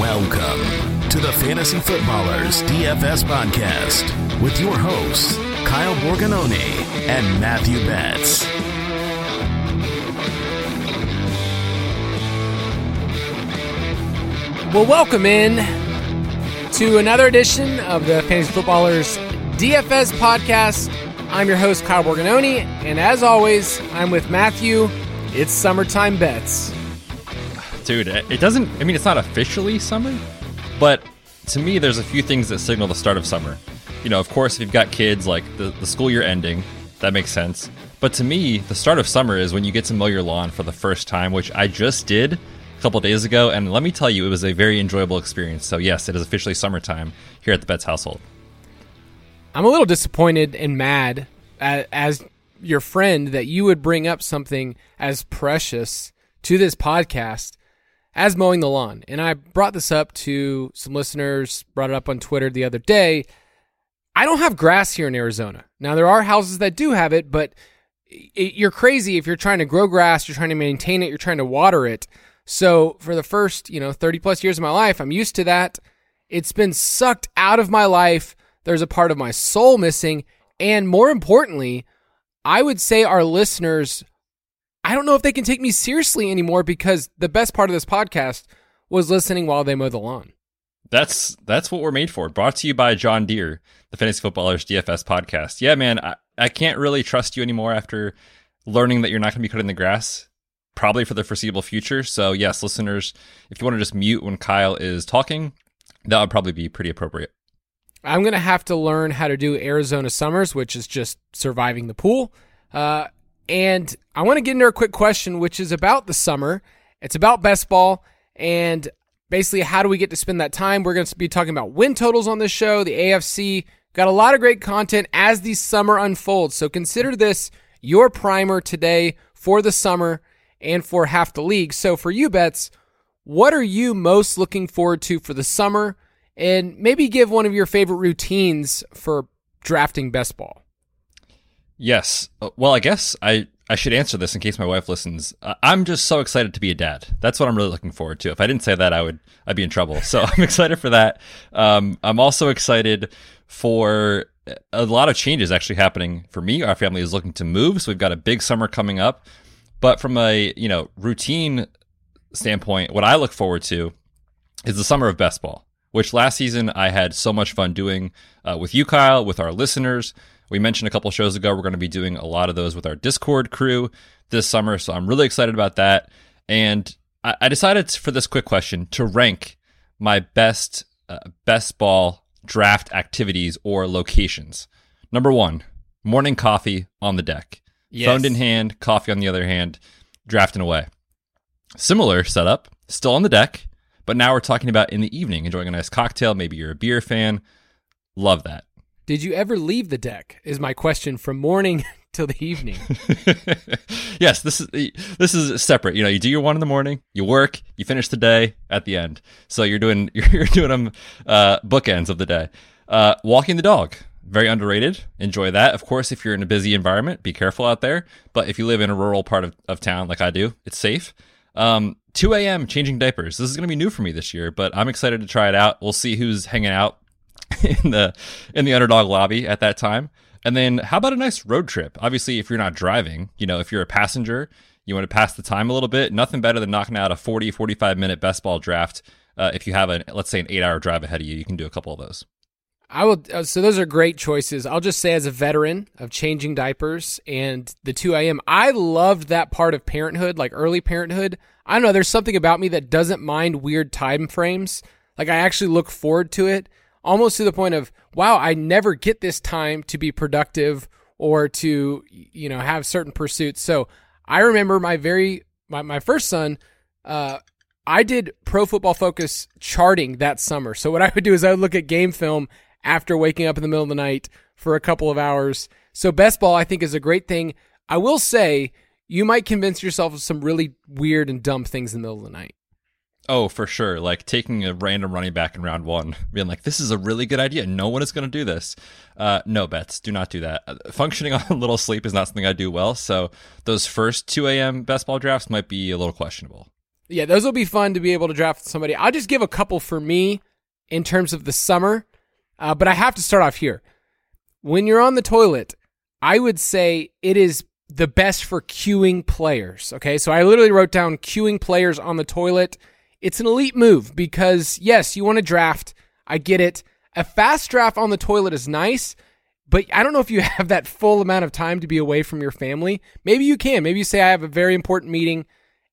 Welcome to the Fantasy Footballers DFS podcast with your hosts, Kyle Borgognoni and Matthew Betts. Well, welcome in to another edition of the Fantasy Footballers DFS podcast. I'm your host, Kyle Borgognoni, and as always, I'm with Matthew. It's summertime Betts. Dude, it doesn't, I mean, it's not officially summer, but to me, there's a few things that signal the start of summer. You know, of course, if you've got kids, like the, the school year ending, that makes sense. But to me, the start of summer is when you get to mow your lawn for the first time, which I just did couple days ago, and let me tell you, it was a very enjoyable experience. So yes, it is officially summertime here at the Betts household. I'm a little disappointed and mad as, as your friend that you would bring up something as precious to this podcast as mowing the lawn. And I brought this up to some listeners, brought it up on Twitter the other day. I don't have grass here in Arizona. Now, there are houses that do have it, but it, you're crazy if you're trying to grow grass, you're trying to maintain it, you're trying to water it. So for the first, you know, 30 plus years of my life, I'm used to that. It's been sucked out of my life. There's a part of my soul missing. And more importantly, I would say our listeners, I don't know if they can take me seriously anymore because the best part of this podcast was listening while they mow the lawn. That's that's what we're made for. Brought to you by John Deere, the Fantasy Footballers DFS podcast. Yeah, man, I, I can't really trust you anymore after learning that you're not going to be cutting the grass probably for the foreseeable future. So, yes, listeners, if you want to just mute when Kyle is talking, that would probably be pretty appropriate. I'm going to have to learn how to do Arizona Summers, which is just surviving the pool. Uh, and I want to get into a quick question, which is about the summer. It's about best ball and basically how do we get to spend that time? We're going to be talking about win totals on this show, the AFC. Got a lot of great content as the summer unfolds. So consider this your primer today for the summer and for half the league. So for you, Betts, what are you most looking forward to for the summer? And maybe give one of your favorite routines for drafting best ball. Yes. Uh, well, I guess I, I should answer this in case my wife listens. I'm just so excited to be a dad. That's what I'm really looking forward to. If I didn't say that, I would I'd be in trouble. So I'm excited for that. Um, I'm also excited for a lot of changes actually happening for me. Our family is looking to move, so we've got a big summer coming up. But from a you know routine standpoint, what I look forward to is the summer of best ball, which last season I had so much fun doing uh, with you, Kyle, with our listeners. We mentioned a couple shows ago we're going to be doing a lot of those with our Discord crew this summer, so I'm really excited about that. And I, I decided for this quick question to rank my best uh, best ball draft activities or locations. Number one, morning coffee on the deck. Yes. Phone in hand, coffee on the other hand, drafting away. Similar setup, still on the deck, but now we're talking about in the evening, enjoying a nice cocktail. Maybe you're a beer fan. Love that. Did you ever leave the deck? Is my question from morning till the evening. yes, this is this is separate. You know, you do your one in the morning, you work, you finish the day at the end. So you're doing you're doing them uh, bookends of the day. Uh, walking the dog very underrated. Enjoy that. Of course, if you're in a busy environment, be careful out there. But if you live in a rural part of, of town like I do, it's safe. Um, 2 a.m. changing diapers. This is going to be new for me this year, but I'm excited to try it out. We'll see who's hanging out in the in the underdog lobby at that time. And then how about a nice road trip? Obviously, if you're not driving, you know, if you're a passenger, you want to pass the time a little bit. Nothing better than knocking out a 40, 45 minute best ball draft. Uh, if you have a, let's say, an eight hour drive ahead of you, you can do a couple of those. I will. Uh, so those are great choices. I'll just say, as a veteran of changing diapers and the 2 I a.m., I loved that part of parenthood, like early parenthood. I don't know. There's something about me that doesn't mind weird time frames. Like I actually look forward to it almost to the point of, wow, I never get this time to be productive or to, you know, have certain pursuits. So I remember my very, my, my first son, uh, I did pro football focus charting that summer. So what I would do is I would look at game film after waking up in the middle of the night for a couple of hours. So best ball, I think, is a great thing. I will say you might convince yourself of some really weird and dumb things in the middle of the night. Oh, for sure. Like taking a random running back in round one, being like, this is a really good idea. No one is going to do this. Uh, no Betts. Do not do that. Uh, functioning on a little sleep is not something I do well. So those first 2 a.m. best ball drafts might be a little questionable. Yeah, those will be fun to be able to draft somebody. I'll just give a couple for me in terms of the summer, uh, but I have to start off here. When you're on the toilet, I would say it is the best for queuing players. Okay, so I literally wrote down queuing players on the toilet it's an elite move because, yes, you want to draft. I get it. A fast draft on the toilet is nice, but I don't know if you have that full amount of time to be away from your family. Maybe you can. Maybe you say, I have a very important meeting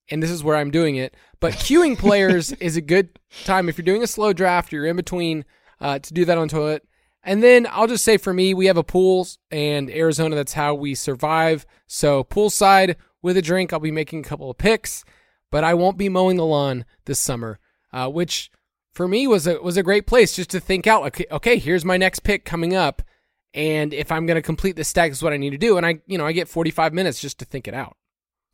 and this is where I'm doing it. But queuing players is a good time if you're doing a slow draft, you're in between uh, to do that on toilet. And then I'll just say for me, we have a pool and Arizona, that's how we survive. So poolside with a drink, I'll be making a couple of picks but I won't be mowing the lawn this summer, uh, which for me was a was a great place just to think out. Okay, okay, here's my next pick coming up, and if I'm going to complete this stack, is what I need to do. And I, you know, I get 45 minutes just to think it out.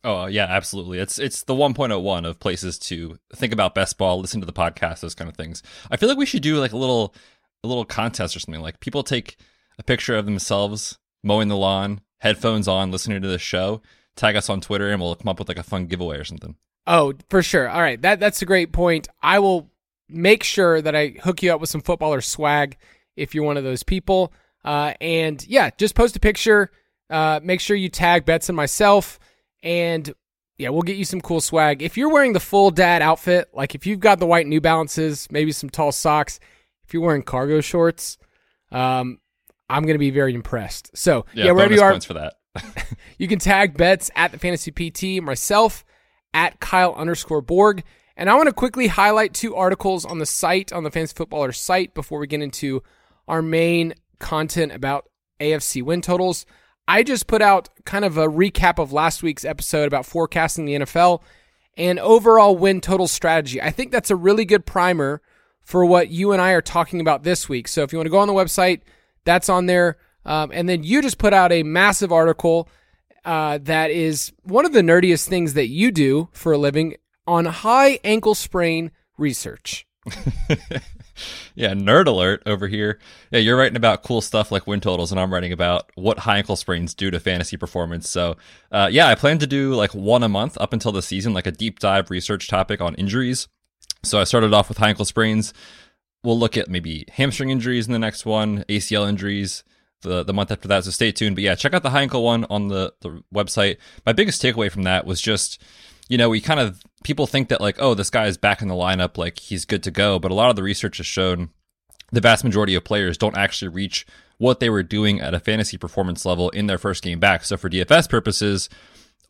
Oh yeah, absolutely. It's it's the 1.01 of places to think about best ball, listen to the podcast, those kind of things. I feel like we should do like a little a little contest or something. Like people take a picture of themselves mowing the lawn, headphones on, listening to the show, tag us on Twitter, and we'll come up with like a fun giveaway or something. Oh, for sure. All right, that that's a great point. I will make sure that I hook you up with some footballer swag if you're one of those people. Uh, and yeah, just post a picture. Uh, make sure you tag Betts and myself, and yeah, we'll get you some cool swag. If you're wearing the full dad outfit, like if you've got the white New Balances, maybe some tall socks, if you're wearing cargo shorts, um, I'm gonna be very impressed. So yeah, yeah wherever you are, for that. you can tag Betts at the Fantasy PT, myself at Kyle underscore Borg. And I want to quickly highlight two articles on the site, on the Fantasy Footballer site, before we get into our main content about AFC win totals. I just put out kind of a recap of last week's episode about forecasting the NFL and overall win total strategy. I think that's a really good primer for what you and I are talking about this week. So if you want to go on the website, that's on there. Um, and then you just put out a massive article uh, that is one of the nerdiest things that you do for a living on high ankle sprain research. yeah, nerd alert over here. Yeah, you're writing about cool stuff like win totals, and I'm writing about what high ankle sprains do to fantasy performance. So, uh, yeah, I plan to do like one a month up until the season, like a deep dive research topic on injuries. So I started off with high ankle sprains. We'll look at maybe hamstring injuries in the next one, ACL injuries, the, the month after that. So stay tuned. But yeah, check out the high ankle one on the, the website. My biggest takeaway from that was just, you know, we kind of, people think that like, oh, this guy is back in the lineup, like he's good to go. But a lot of the research has shown the vast majority of players don't actually reach what they were doing at a fantasy performance level in their first game back. So for DFS purposes,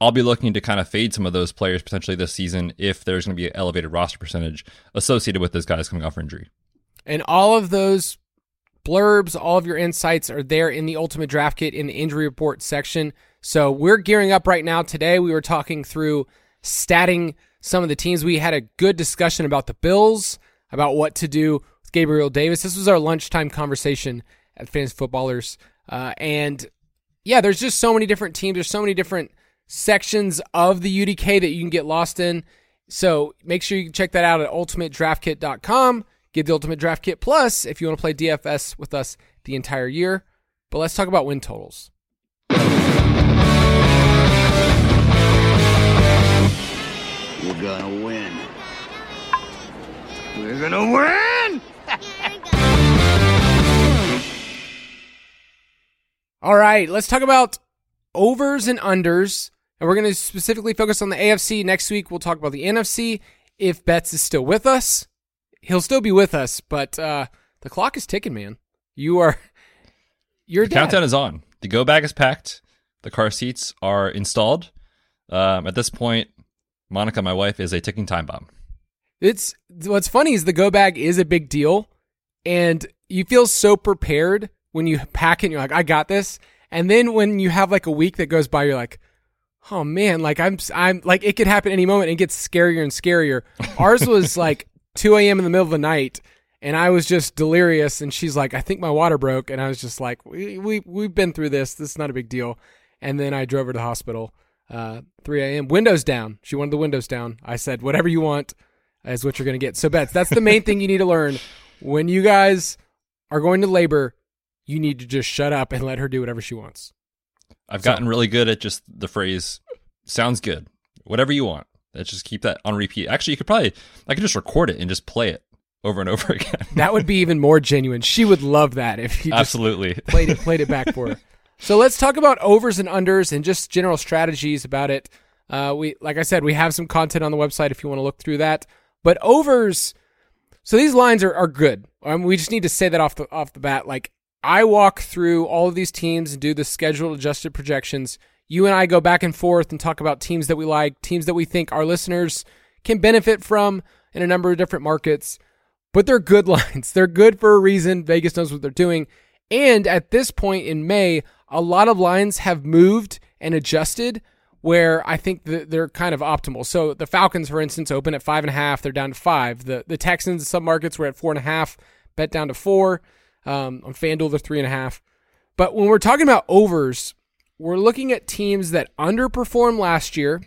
I'll be looking to kind of fade some of those players potentially this season if there's going to be an elevated roster percentage associated with those guys coming off injury. And all of those blurbs, all of your insights are there in the Ultimate Draft Kit in the injury report section. So we're gearing up right now. Today we were talking through statting some of the teams. We had a good discussion about the Bills, about what to do with Gabriel Davis. This was our lunchtime conversation at Fantasy Footballers. Uh, and yeah, there's just so many different teams. There's so many different sections of the UDK that you can get lost in. So make sure you check that out at ultimatedraftkit.com. Get the Ultimate Draft Kit Plus if you want to play DFS with us the entire year. But let's talk about win totals. Gonna win. We're gonna win! All right, let's talk about overs and unders. And we're going to specifically focus on the AFC. Next week, we'll talk about the NFC if Betts is still with us he'll still be with us, but uh, the clock is ticking, man. You are you're the countdown is on. The go bag is packed. The car seats are installed. Um, at this point, Monica, my wife, is a ticking time bomb. It's what's funny is the go bag is a big deal, and you feel so prepared when you pack it. and You're like, I got this, and then when you have like a week that goes by, you're like, oh man, like I'm I'm like it could happen any moment. and It gets scarier and scarier. Ours was like 2 a.m. in the middle of the night, and I was just delirious. And she's like, I think my water broke, and I was just like, we we we've been through this. This is not a big deal. And then I drove her to the hospital. Uh, 3 a.m. Windows down. She wanted the windows down. I said, whatever you want is what you're going to get. So, Betts, that's the main thing you need to learn. When you guys are going to labor, you need to just shut up and let her do whatever she wants. I've gotten really good at just the phrase "sounds good." Whatever you want. Let's just keep that on repeat. Actually, you could probably I could just record it and just play it over and over again. That would be even more genuine. She would love that if you just Absolutely. played it played it back for her. So let's talk about overs and unders and just general strategies about it. Uh, we like I said, we have some content on the website if you want to look through that. But overs, so these lines are, are good. Um, we just need to say that off the off the bat. Like I walk through all of these teams and do the schedule adjusted projections. You and I go back and forth and talk about teams that we like, teams that we think our listeners can benefit from in a number of different markets. But they're good lines. They're good for a reason. Vegas knows what they're doing. And at this point in May, a lot of lines have moved and adjusted where I think they're kind of optimal. So the Falcons, for instance, open at five and a half. They're down to five. The the Texans, some markets were at four and a half, bet down to four. Um, on FanDuel, they're three and a half. But when we're talking about overs, we're looking at teams that underperformed last year.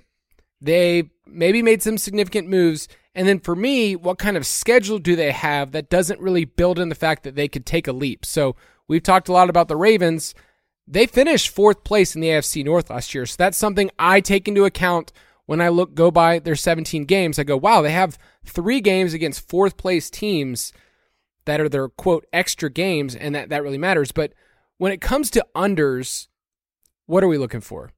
They maybe made some significant moves. And then for me, what kind of schedule do they have that doesn't really build in the fact that they could take a leap? So we've talked a lot about the Ravens. They finished fourth place in the AFC North last year. So that's something I take into account when I look go by their 17 games. I go, wow, they have three games against fourth place teams that are their quote extra games, and that, that really matters. But when it comes to unders, what are we looking for?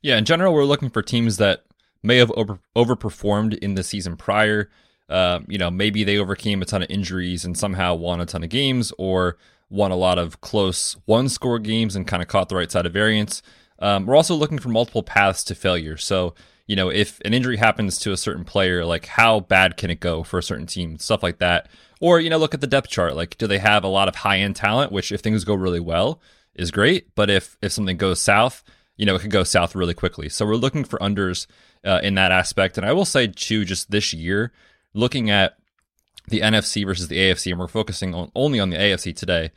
Yeah, in general, we're looking for teams that may have over, overperformed in the season prior. Uh, you know, maybe they overcame a ton of injuries and somehow won a ton of games, or won a lot of close one score games and kind of caught the right side of variance. Um, we're also looking for multiple paths to failure. So, you know, if an injury happens to a certain player, like how bad can it go for a certain team, stuff like that. Or, you know, look at the depth chart. Like, do they have a lot of high end talent, which if things go really well is great. But if, if something goes south, you know, it could go south really quickly. So we're looking for unders uh, in that aspect. And I will say, too, just this year, looking at the NFC versus the AFC, and we're focusing on only on the AFC today.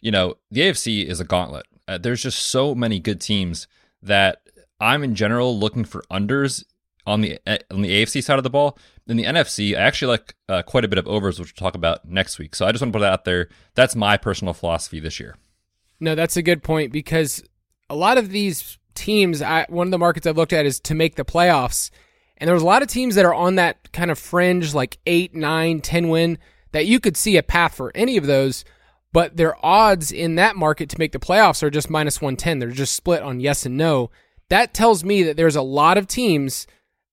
You know, the AFC is a gauntlet. Uh, there's just so many good teams that I'm in general looking for unders on the uh, on the AFC side of the ball. In the NFC, I actually like uh, quite a bit of overs, which we'll talk about next week. So I just want to put that out there. That's my personal philosophy this year. No, that's a good point because a lot of these teams, I, one of the markets I've looked at is to make the playoffs. And there's a lot of teams that are on that kind of fringe, like eight, nine, 10 win, that you could see a path for any of those. But their odds in that market to make the playoffs are just minus 110. They're just split on yes and no. That tells me that there's a lot of teams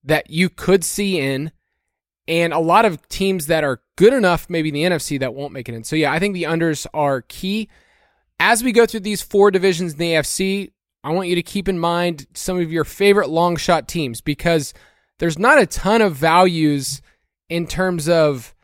that you could see in, and a lot of teams that are good enough, maybe in the NFC, that won't make it in. So, yeah, I think the unders are key. As we go through these four divisions in the AFC, I want you to keep in mind some of your favorite long shot teams because there's not a ton of values in terms of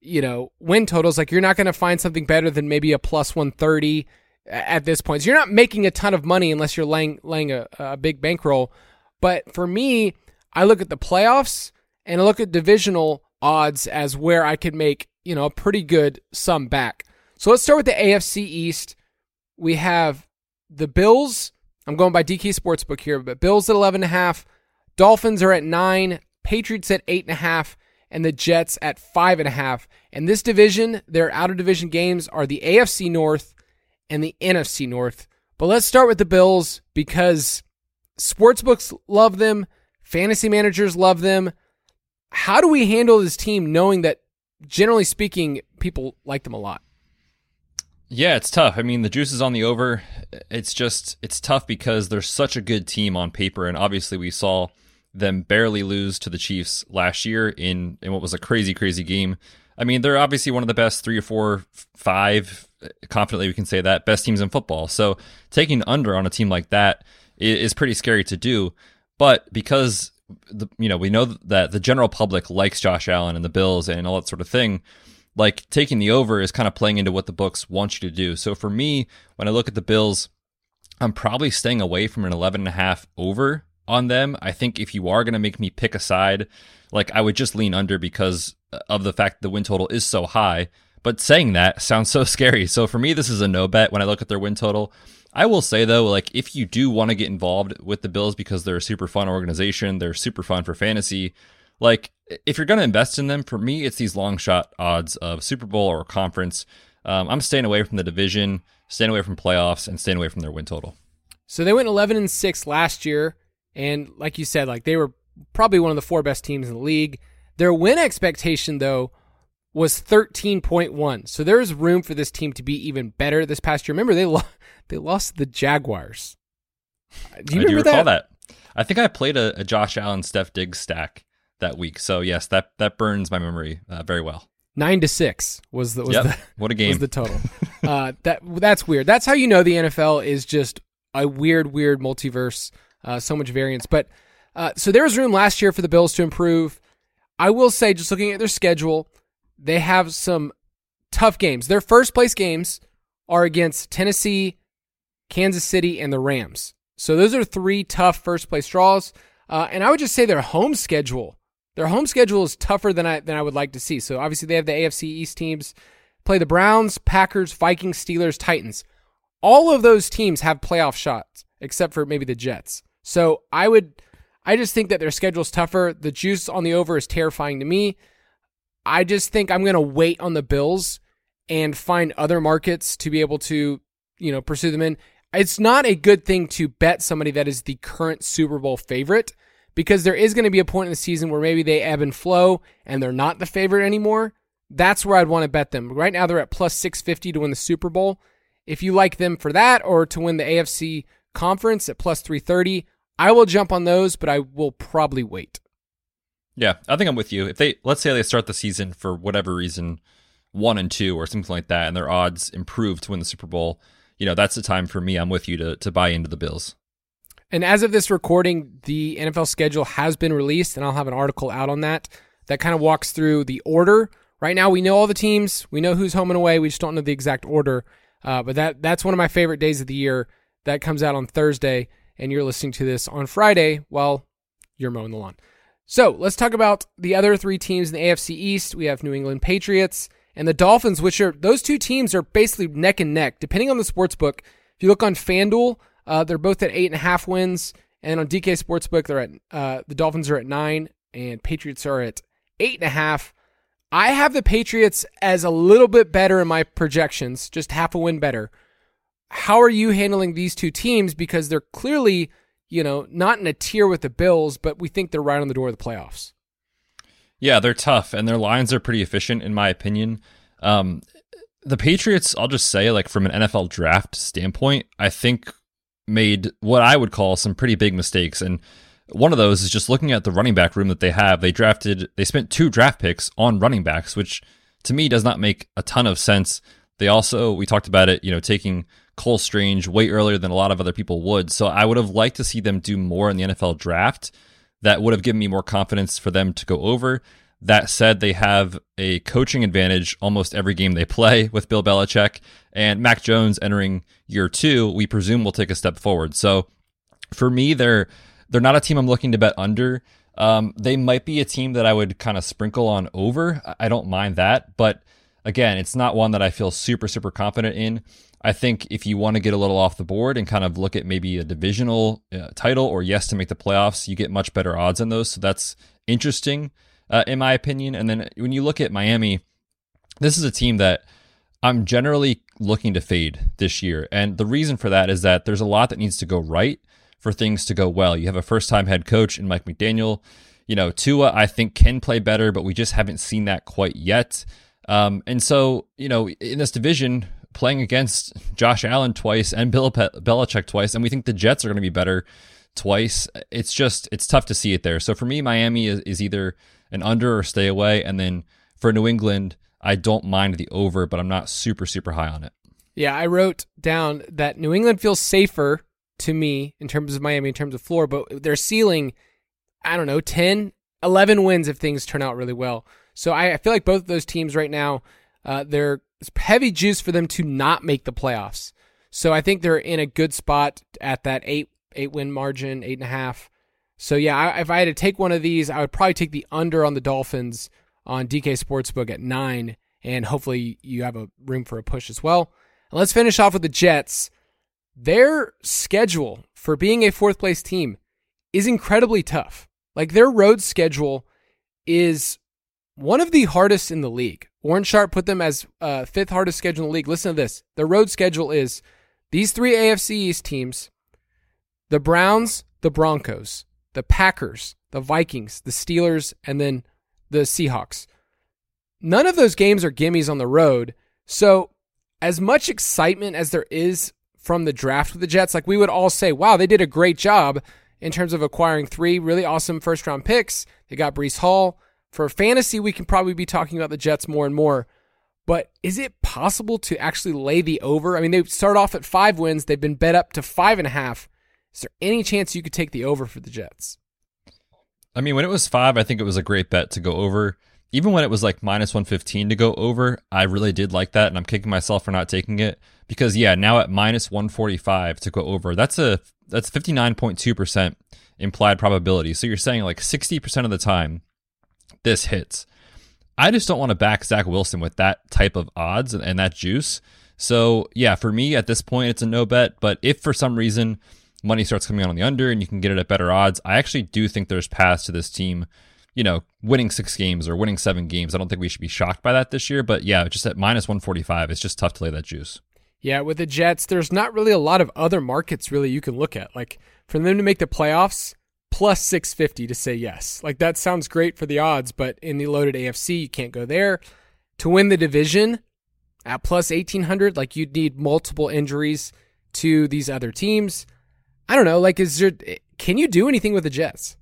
you know win totals. Like you're not going to find something better than maybe a plus 130 at this point. So you're not making a ton of money unless you're laying laying a, a big bankroll. But for me i look at the playoffs and i look at divisional odds as where i could make you know a pretty good sum back. So let's start with the afc east. We have the bills. I'm going by dk sportsbook here but bills at 11 and a half Dolphins are at nine, Patriots at eight and a half, and the Jets at five and a half. And this division, their out of division games are the AFC North and the NFC North. But let's start with the Bills because sportsbooks love them, fantasy managers love them. How do we handle this team knowing that, generally speaking, people like them a lot? Yeah, it's tough. I mean, the juice is on the over. It's just, it's tough because they're such a good team on paper. And obviously, we saw them barely lose to the Chiefs last year in in what was a crazy, crazy game. I mean, they're obviously one of the best three or four, five, confidently we can say that, best teams in football. So taking under on a team like that is pretty scary to do. But because the you know we know that the general public likes Josh Allen and the Bills and all that sort of thing. Like taking the over is kind of playing into what the books want you to do. So for me, when I look at the Bills, I'm probably staying away from an 11 and a half over on them. I think if you are going to make me pick a side, like I would just lean under because of the fact the win total is so high. But saying that sounds so scary. So for me, this is a no bet when I look at their win total. I will say though, like if you do want to get involved with the Bills because they're a super fun organization, they're super fun for fantasy. Like if you're going to invest in them, for me, it's these long shot odds of Super Bowl or conference. Um, I'm staying away from the division, staying away from playoffs, and staying away from their win total. So they went 11 and six last year, and like you said, like they were probably one of the four best teams in the league. Their win expectation though was 13.1. So there's room for this team to be even better this past year. Remember they lo- they lost the Jaguars. Do you I remember do recall that? that? I think I played a, a, Josh Allen Steph Diggs stack that week. So yes, that that burns my memory uh, very well. Nine to six was the was yep. the what a game was the total. uh, that that's weird. That's how you know the NFL is just a weird, weird multiverse. Uh, so much variance, but uh, so there was room last year for the Bills to improve. I will say, just looking at their schedule, they have some tough games. Their first place games are against Tennessee, Kansas City, and the Rams. So those are three tough first place draws. Uh, and I would just say their home schedule, their home schedule is tougher than I than I would like to see. So obviously they have the AFC East teams play the Browns, Packers, Vikings, Steelers, Titans. All of those teams have playoff shots except for maybe the Jets. So I would I just think that their schedule's tougher. The juice on the over is terrifying to me. I just think I'm going to wait on the Bills and find other markets to be able to, you know, pursue them in. It's not a good thing to bet somebody that is the current Super Bowl favorite because there is going to be a point in the season where maybe they ebb and flow and they're not the favorite anymore. That's where I'd want to bet them. Right now they're at plus 650 to win the Super Bowl. If you like them for that or to win the AFC conference at plus 330, I will jump on those, but I will probably wait. Yeah, I think I'm with you. If they let's say they start the season for whatever reason, one and two or something like that, and their odds improve to win the Super Bowl, you know, that's the time for me. I'm with you to to buy into the Bills. And as of this recording, the NFL schedule has been released, and I'll have an article out on that that kind of walks through the order. Right now, we know all the teams, we know who's home and away. We just don't know the exact order. Uh, but that that's one of my favorite days of the year. That comes out on Thursday, and you're listening to this on Friday while you're mowing the lawn. So let's talk about the other three teams in the AFC East. We have New England Patriots and the Dolphins, which are those two teams are basically neck and neck, depending on the sports book. If you look on FanDuel, uh, they're both at eight and a half wins, and on DK Sportsbook, they're at uh, the Dolphins are at nine, and Patriots are at eight and a half. I have the Patriots as a little bit better in my projections, just half a win better. How are you handling these two teams? Because they're clearly you know, not in a tier with the Bills, but we think they're right on the door of the playoffs. Yeah, they're tough, and their lines are pretty efficient, in my opinion. Um, the Patriots, I'll just say, like from an NFL draft standpoint, I think made what I would call some pretty big mistakes. And one of those is just looking at the running back room that they have. They drafted, they spent two draft picks on running backs, which to me does not make a ton of sense. They also, we talked about it, you know, taking Cole Strange way earlier than a lot of other people would. So I would have liked to see them do more in the NFL draft. That would have given me more confidence for them to go over. That said, they have a coaching advantage almost every game they play with Bill Belichick and Mac Jones entering year two. We presume will take a step forward. So for me, they're they're not a team I'm looking to bet under. Um, they might be a team that I would kind of sprinkle on over. I don't mind that, but again, it's not one that I feel super super confident in. I think if you want to get a little off the board and kind of look at maybe a divisional uh, title or yes to make the playoffs, you get much better odds on those. So that's interesting, uh, in my opinion. And then when you look at Miami, this is a team that I'm generally looking to fade this year. And the reason for that is that there's a lot that needs to go right for things to go well. You have a first time head coach in Mike McDaniel. You know, Tua, I think, can play better, but we just haven't seen that quite yet. Um, and so, you know, in this division, playing against Josh Allen twice and Bill Pe- Belichick twice, and we think the Jets are going to be better twice. It's just it's tough to see it there. So for me, Miami is, is either an under or stay away, and then for New England, I don't mind the over, but I'm not super super high on it. Yeah, I wrote down that New England feels safer to me in terms of Miami, in terms of floor, but their ceiling I don't know, 10, 11 wins if things turn out really well. So I, I feel like both of those teams right now, uh, they're heavy juice for them to not make the playoffs. So I think they're in a good spot at that eight eight win margin, eight and a half. So yeah, I, if I had to take one of these, I would probably take the under on the Dolphins on DK Sportsbook at nine, and hopefully you have a room for a push as well. And let's finish off with the Jets. Their schedule for being a fourth place team is incredibly tough. Like their road schedule is one of the hardest in the league. Warren Sharp put them as uh, fifth hardest schedule in the league. Listen to this. Their road schedule is these three AFC East teams the Browns, the Broncos, the Packers, the Vikings, the Steelers, and then the Seahawks. None of those games are gimmies on the road. So, as much excitement as there is from the draft with the Jets, like we would all say, wow, they did a great job in terms of acquiring three really awesome first round picks. They got Breece Hall. For fantasy, we can probably be talking about the Jets more and more. But is it possible to actually lay the over? I mean, they start off at five wins. They've been bet up to five and a half. Is there any chance you could take the over for the Jets? I mean, when it was five, I think it was a great bet to go over. Even when it was like minus 115 to go over, I really did like that. And I'm kicking myself for not taking it because, yeah, now at minus 145 to go over, that's a that's 59.2% implied probability. So you're saying like 60% of the time this hits. I just don't want to back Zach Wilson with that type of odds and, and that juice. So yeah, for me at this point, it's a no bet. But if for some reason money starts coming out on the under and you can get it at better odds, I actually do think there's paths to this team, you know, winning six games or winning seven games. I don't think we should be shocked by that this year. But yeah, just at minus 145, it's just tough to lay that juice. Yeah, with the Jets, there's not really a lot of other markets really you can look at. Like for them to make the playoffs, plus 650 to say yes. Like that sounds great for the odds, but in the loaded AFC, you can't go there. To win the division at plus 1800, like you'd need multiple injuries to these other teams. I don't know, like is there can you do anything with the Jets?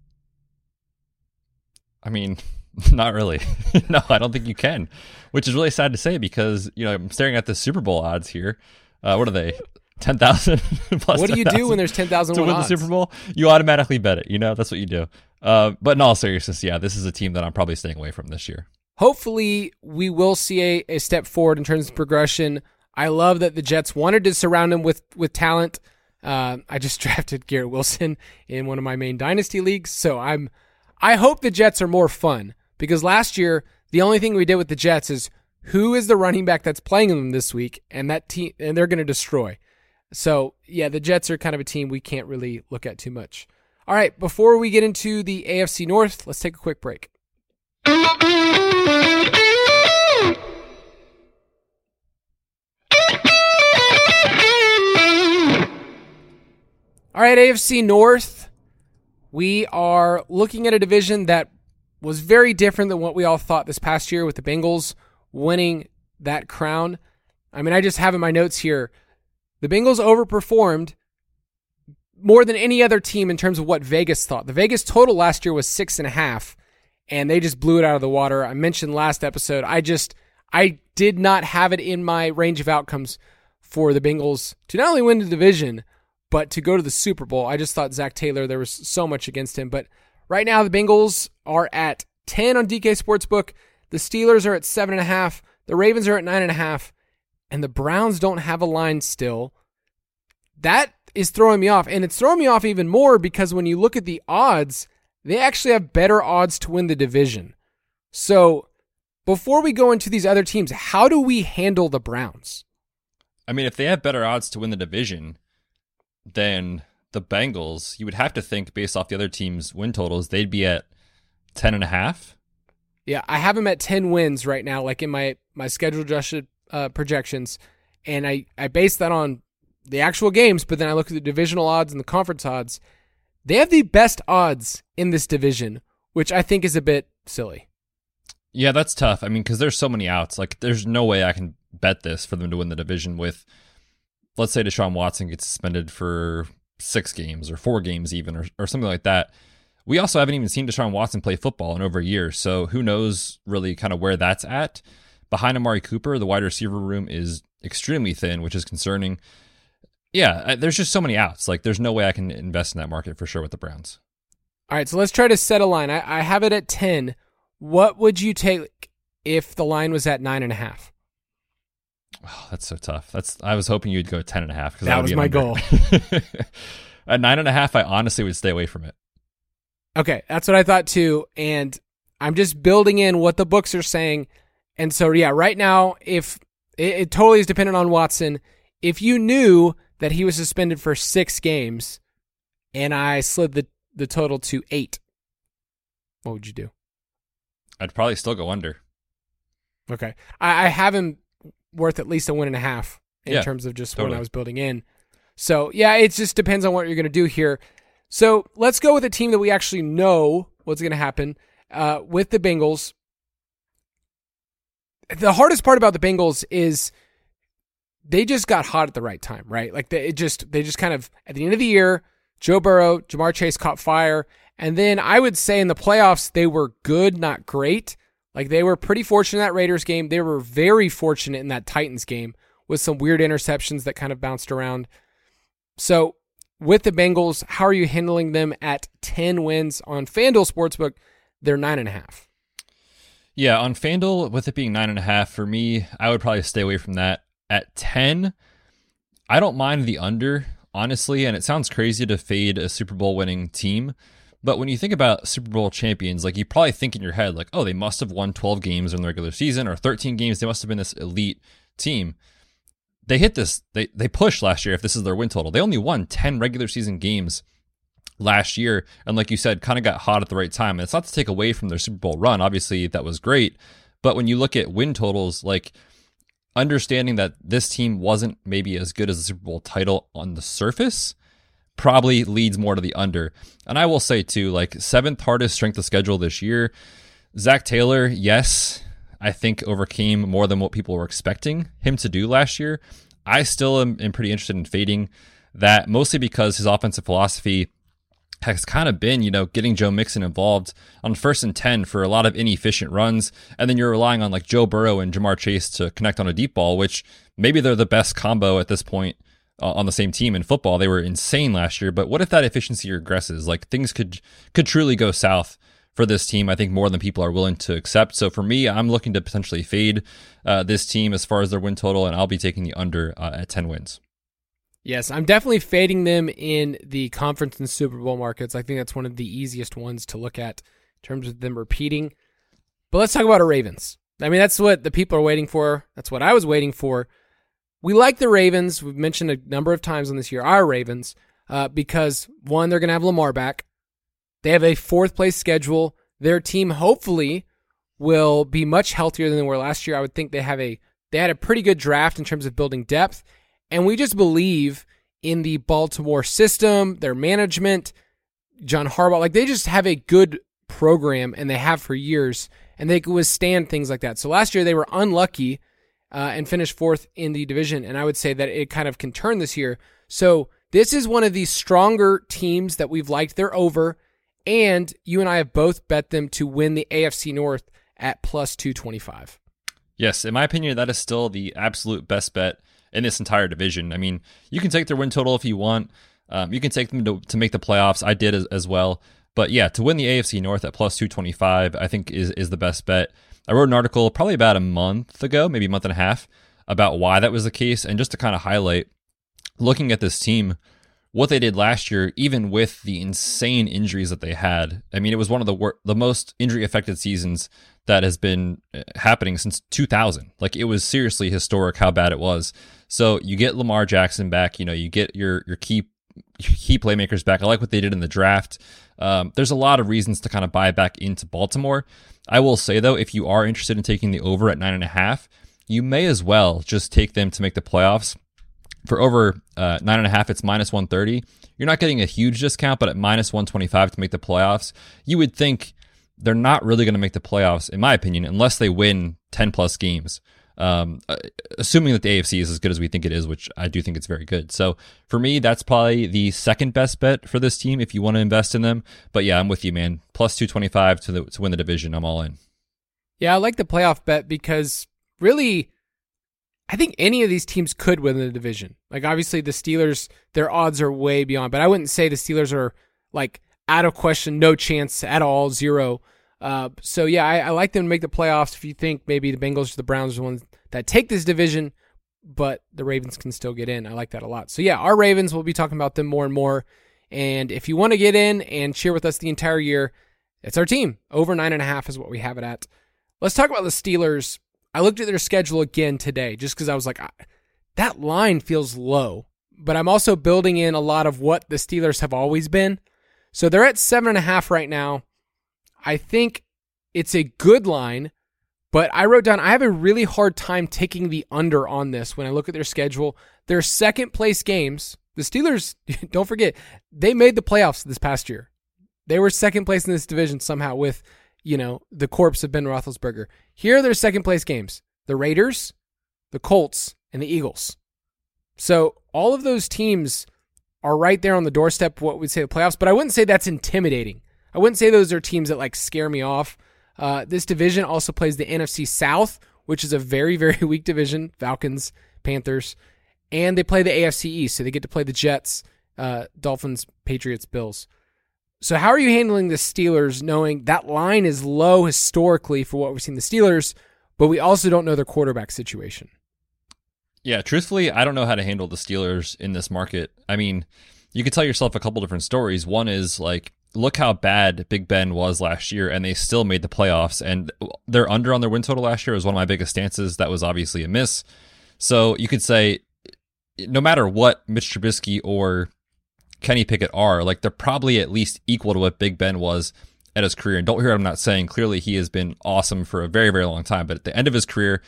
I mean, not really. no, I don't think you can, which is really sad to say because, you know, I'm staring at the Super Bowl odds here. Uh, what are they? Ten thousand plus. What do you 10, do when there's ten thousand to win odds? the Super Bowl? You automatically bet it. You know that's what you do. Uh, but in all seriousness, yeah, this is a team that I'm probably staying away from this year. Hopefully, we will see a, a step forward in terms of progression. I love that the Jets wanted to surround him with with talent. Uh, I just drafted Garrett Wilson in one of my main dynasty leagues, so I'm. I hope the Jets are more fun because last year the only thing we did with the Jets is who is the running back that's playing them this week, and that team, and they're going to destroy. So, yeah, the Jets are kind of a team we can't really look at too much. All right, before we get into the AFC North, let's take a quick break. All right, AFC North. We are looking at a division that was very different than what we all thought this past year with the Bengals winning that crown. I mean, I just have in my notes here the Bengals overperformed more than any other team in terms of what Vegas thought. The Vegas total last year was six and a half, and they just blew it out of the water. I mentioned last episode, I just I did not have it in my range of outcomes for the Bengals to not only win the division, but to go to the Super Bowl. I just thought Zac Taylor, there was so much against him. But right now, the Bengals are at 10 on DK Sportsbook. The Steelers are at 7.5. The Ravens are at 9.5 and the Browns don't have a line still, that is throwing me off. And it's throwing me off even more because when you look at the odds, they actually have better odds to win the division. So before we go into these other teams, how do we handle the Browns? I mean, if they have better odds to win the division than the Bengals, you would have to think based off the other teams' win totals, they'd be at 10 and a half. Yeah, I have them at 10 wins right now, like in my, my schedule adjusted uh, projections, and I I base that on the actual games, but then I look at the divisional odds and the conference odds. They have the best odds in this division, which I think is a bit silly. Yeah, that's tough. I mean, because there's so many outs. Like, there's no way I can bet this for them to win the division with, let's say, Deshaun Watson gets suspended for six games or four games, even, or, or something like that. We also haven't even seen Deshaun Watson play football in over a year. So who knows really kind of where that's at. Behind Amari Cooper, the wide receiver room is extremely thin, which is concerning. Yeah, there's just so many outs. Like, there's no way I can invest in that market for sure with the Browns. All right, so let's try to set a line. I, I have it at 10. What would you take if the line was at nine and a half? Oh, that's so tough. That's I was hoping you'd go ten and a half because That would was be my goal. At nine and a half, I honestly would stay away from it. Okay, that's what I thought too. And I'm just building in what the books are saying. And so, yeah, right now, if it, it totally is dependent on Watson, if you knew that he was suspended for six games and I slid the, the total to eight, what would you do? I'd probably still go under. Okay. I, I have him worth at least a win and a half in Yeah, terms of just when totally. I was building in. So, yeah, it just depends on what you're going to do here. So, let's go with a team that we actually know what's going to happen uh, with the Bengals. The hardest part about the Bengals is they just got hot at the right time, right? Like they just they just kind of at the end of the year, Joe Burrow, Ja'Marr Chase caught fire, and then I would say in the playoffs they were good, not great. Like they were pretty fortunate in that Raiders game. They were very fortunate in that Titans game with some weird interceptions that kind of bounced around. So with the Bengals, how are you handling them at 10 wins on FanDuel Sportsbook? They're nine and a half. Yeah, on FanDuel, with it being nine and a half, for me, I would probably stay away from that. At 10, I don't mind the under, honestly, and it sounds crazy to fade a Super Bowl winning team. But when you think about Super Bowl champions, like you probably think in your head, like, oh, they must have won 12 games in the regular season or 13 games. They must have been this elite team. They hit this, they, they pushed last year if this is their win total. They only won 10 regular season games last year. And like you said, kind of got hot at the right time. And it's not to take away from their Super Bowl run. Obviously, that was great. But when you look at win totals, like understanding that this team wasn't maybe as good as the Super Bowl title on the surface probably leads more to the under. And I will say too, like seventh hardest strength of schedule this year. Zac Taylor, yes, I think overcame more than what people were expecting him to do last year. I still am, am pretty interested in fading that mostly because his offensive philosophy has kind of been, you know, getting Joe Mixon involved on first and 10 for a lot of inefficient runs. And then you're relying on like Joe Burrow and Ja'Marr Chase to connect on a deep ball, which maybe they're the best combo at this point uh, on the same team in football. They were insane last year, but what if that efficiency regresses? Like things could could truly go south for this team. I think more than people are willing to accept. So for me, I'm looking to potentially fade uh, this team as far as their win total, and I'll be taking the under uh, at 10 wins. Yes, I'm definitely fading them in the conference and Super Bowl markets. I think that's one of the easiest ones to look at in terms of them repeating. But let's talk about our Ravens. I mean, that's what the people are waiting for. That's what I was waiting for. We like the Ravens. We've mentioned a number of times on this year our Ravens uh, because one, they're going to have Lamar back. They have a fourth place schedule. Their team hopefully will be much healthier than they were last year. I would think they have a they had a pretty good draft in terms of building depth, and we just believe in the Baltimore system, their management, John Harbaugh. Like they just have a good program, and they have for years, and they could withstand things like that. So last year they were unlucky uh, and finished fourth in the division, and I would say that it kind of can turn this year. So this is one of the stronger teams that we've liked. They're over, and you and I have both bet them to win the AFC North at plus two twenty five. Yes, in my opinion, that is still the absolute best bet in this entire division. I mean, you can take their win total if you want. Um, you can take them to, to make the playoffs. I did as, as well. But yeah, to win the AFC North at plus 225, I think is, is the best bet. I wrote an article probably about a month ago, maybe a month and a half, about why that was the case. And just to kind of highlight, looking at this team, what they did last year, even with the insane injuries that they had. I mean, it was one of the wor- the most injury affected seasons that has been uh, happening since 2000. Like it was seriously historic how bad it was. So you get Lamar Jackson back, you know, you get your your key key playmakers back. I like what they did in the draft. Um, there's a lot of reasons to kind of buy back into Baltimore. I will say though, if you are interested in taking the over at nine and a half, you may as well just take them to make the playoffs for over uh, nine and a half, it's minus 130. You're not getting a huge discount, but at minus 125 to make the playoffs, you would think they're not really going to make the playoffs, in my opinion, unless they win 10 plus games. Um, uh, assuming that the AFC is as good as we think it is, which I do think it's very good. So for me, that's probably the second best bet for this team if you want to invest in them. But yeah, I'm with you, man. Plus 225 to the, to win the division. I'm all in. Yeah, I like the playoff bet because really, I think any of these teams could win the division. Like obviously the Steelers, their odds are way beyond, but I wouldn't say the Steelers are like out of question, no chance at all, zero. Uh, so yeah, I, I, like them to make the playoffs. If you think maybe the Bengals or the Browns are the ones that take this division, but the Ravens can still get in, I like that a lot. So yeah, our Ravens, we'll be talking about them more and more. And if you want to get in and cheer with us the entire year, it's our team. Over nine and a half is what we have it at. Let's talk about the Steelers. I looked at their schedule again today just because I was like, that line feels low. But I'm also building in a lot of what the Steelers have always been. So they're at seven and a half right now. I think it's a good line, but I wrote down I have a really hard time taking the under on this when I look at their schedule. Their second place games, the Steelers, don't forget, they made the playoffs this past year. They were second place in this division somehow with, you know, the corpse of Ben Roethlisberger. Here are their second place games the Raiders, the Colts, and the Eagles. So all of those teams are right there on the doorstep what we'd say the playoffs, but I wouldn't say that's intimidating. I wouldn't say those are teams that like scare me off. Uh, this division also plays the NFC South, which is a very, very weak division Falcons, Panthers, and they play the AFC East. So they get to play the Jets, uh, Dolphins, Patriots, Bills. So, how are you handling the Steelers knowing that line is low historically for what we've seen the Steelers, but we also don't know their quarterback situation? Yeah, truthfully, I don't know how to handle the Steelers in this market. I mean, you could tell yourself a couple different stories. One is like, look how bad Big Ben was last year, and they still made the playoffs. And they're under on their win total last year was one of my biggest stances. That was obviously a miss. So you could say, no matter what Mitch Trubisky or Kenny Pickett are, like they're probably at least equal to what Big Ben was at his career. And don't hear what I'm not saying. Clearly, he has been awesome for a very, very long time. But at the end of his career,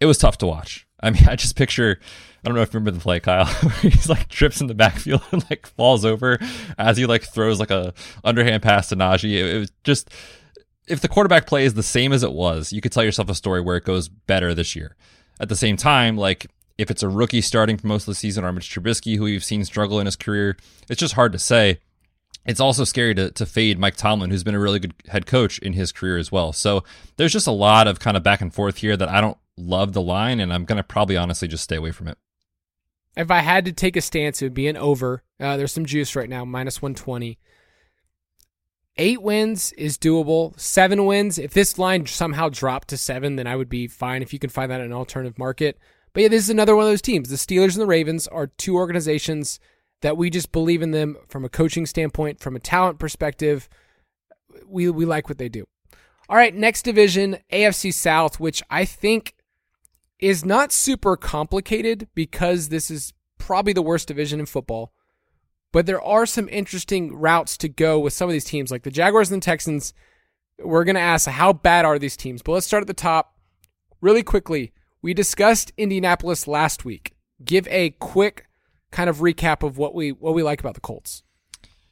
it was tough to watch. I mean, I just picture, I don't know if you remember the play, Kyle, he's like trips in the backfield and like falls over as he like throws like a underhand pass to Najee. It, it was just, if the quarterback play is the same as it was, you could tell yourself a story where it goes better this year. At the same time, like if it's a rookie starting for most of the season or Mitch Trubisky, who we've seen struggle in his career, it's just hard to say. It's also scary to, to fade Mike Tomlin, who's been a really good head coach in his career as well. So there's just a lot of kind of back and forth here that I don't love the line, and I'm going to probably honestly just stay away from it. If I had to take a stance, it would be an over. Uh, there's some juice right now, minus 120. Eight wins is doable. Seven wins, if this line somehow dropped to seven, then I would be fine if you can find that in an alternative market. But yeah, this is another one of those teams. The Steelers and the Ravens are two organizations that we just believe in them from a coaching standpoint, from a talent perspective. We we like what they do. All right, next division, AFC South, which I think is not super complicated because this is probably the worst division in football. But there are some interesting routes to go with some of these teams, like the Jaguars and the Texans. We're going to ask how bad are these teams? But let's start at the top really quickly. We discussed Indianapolis last week. Give a quick kind of recap of what we what we like about the Colts.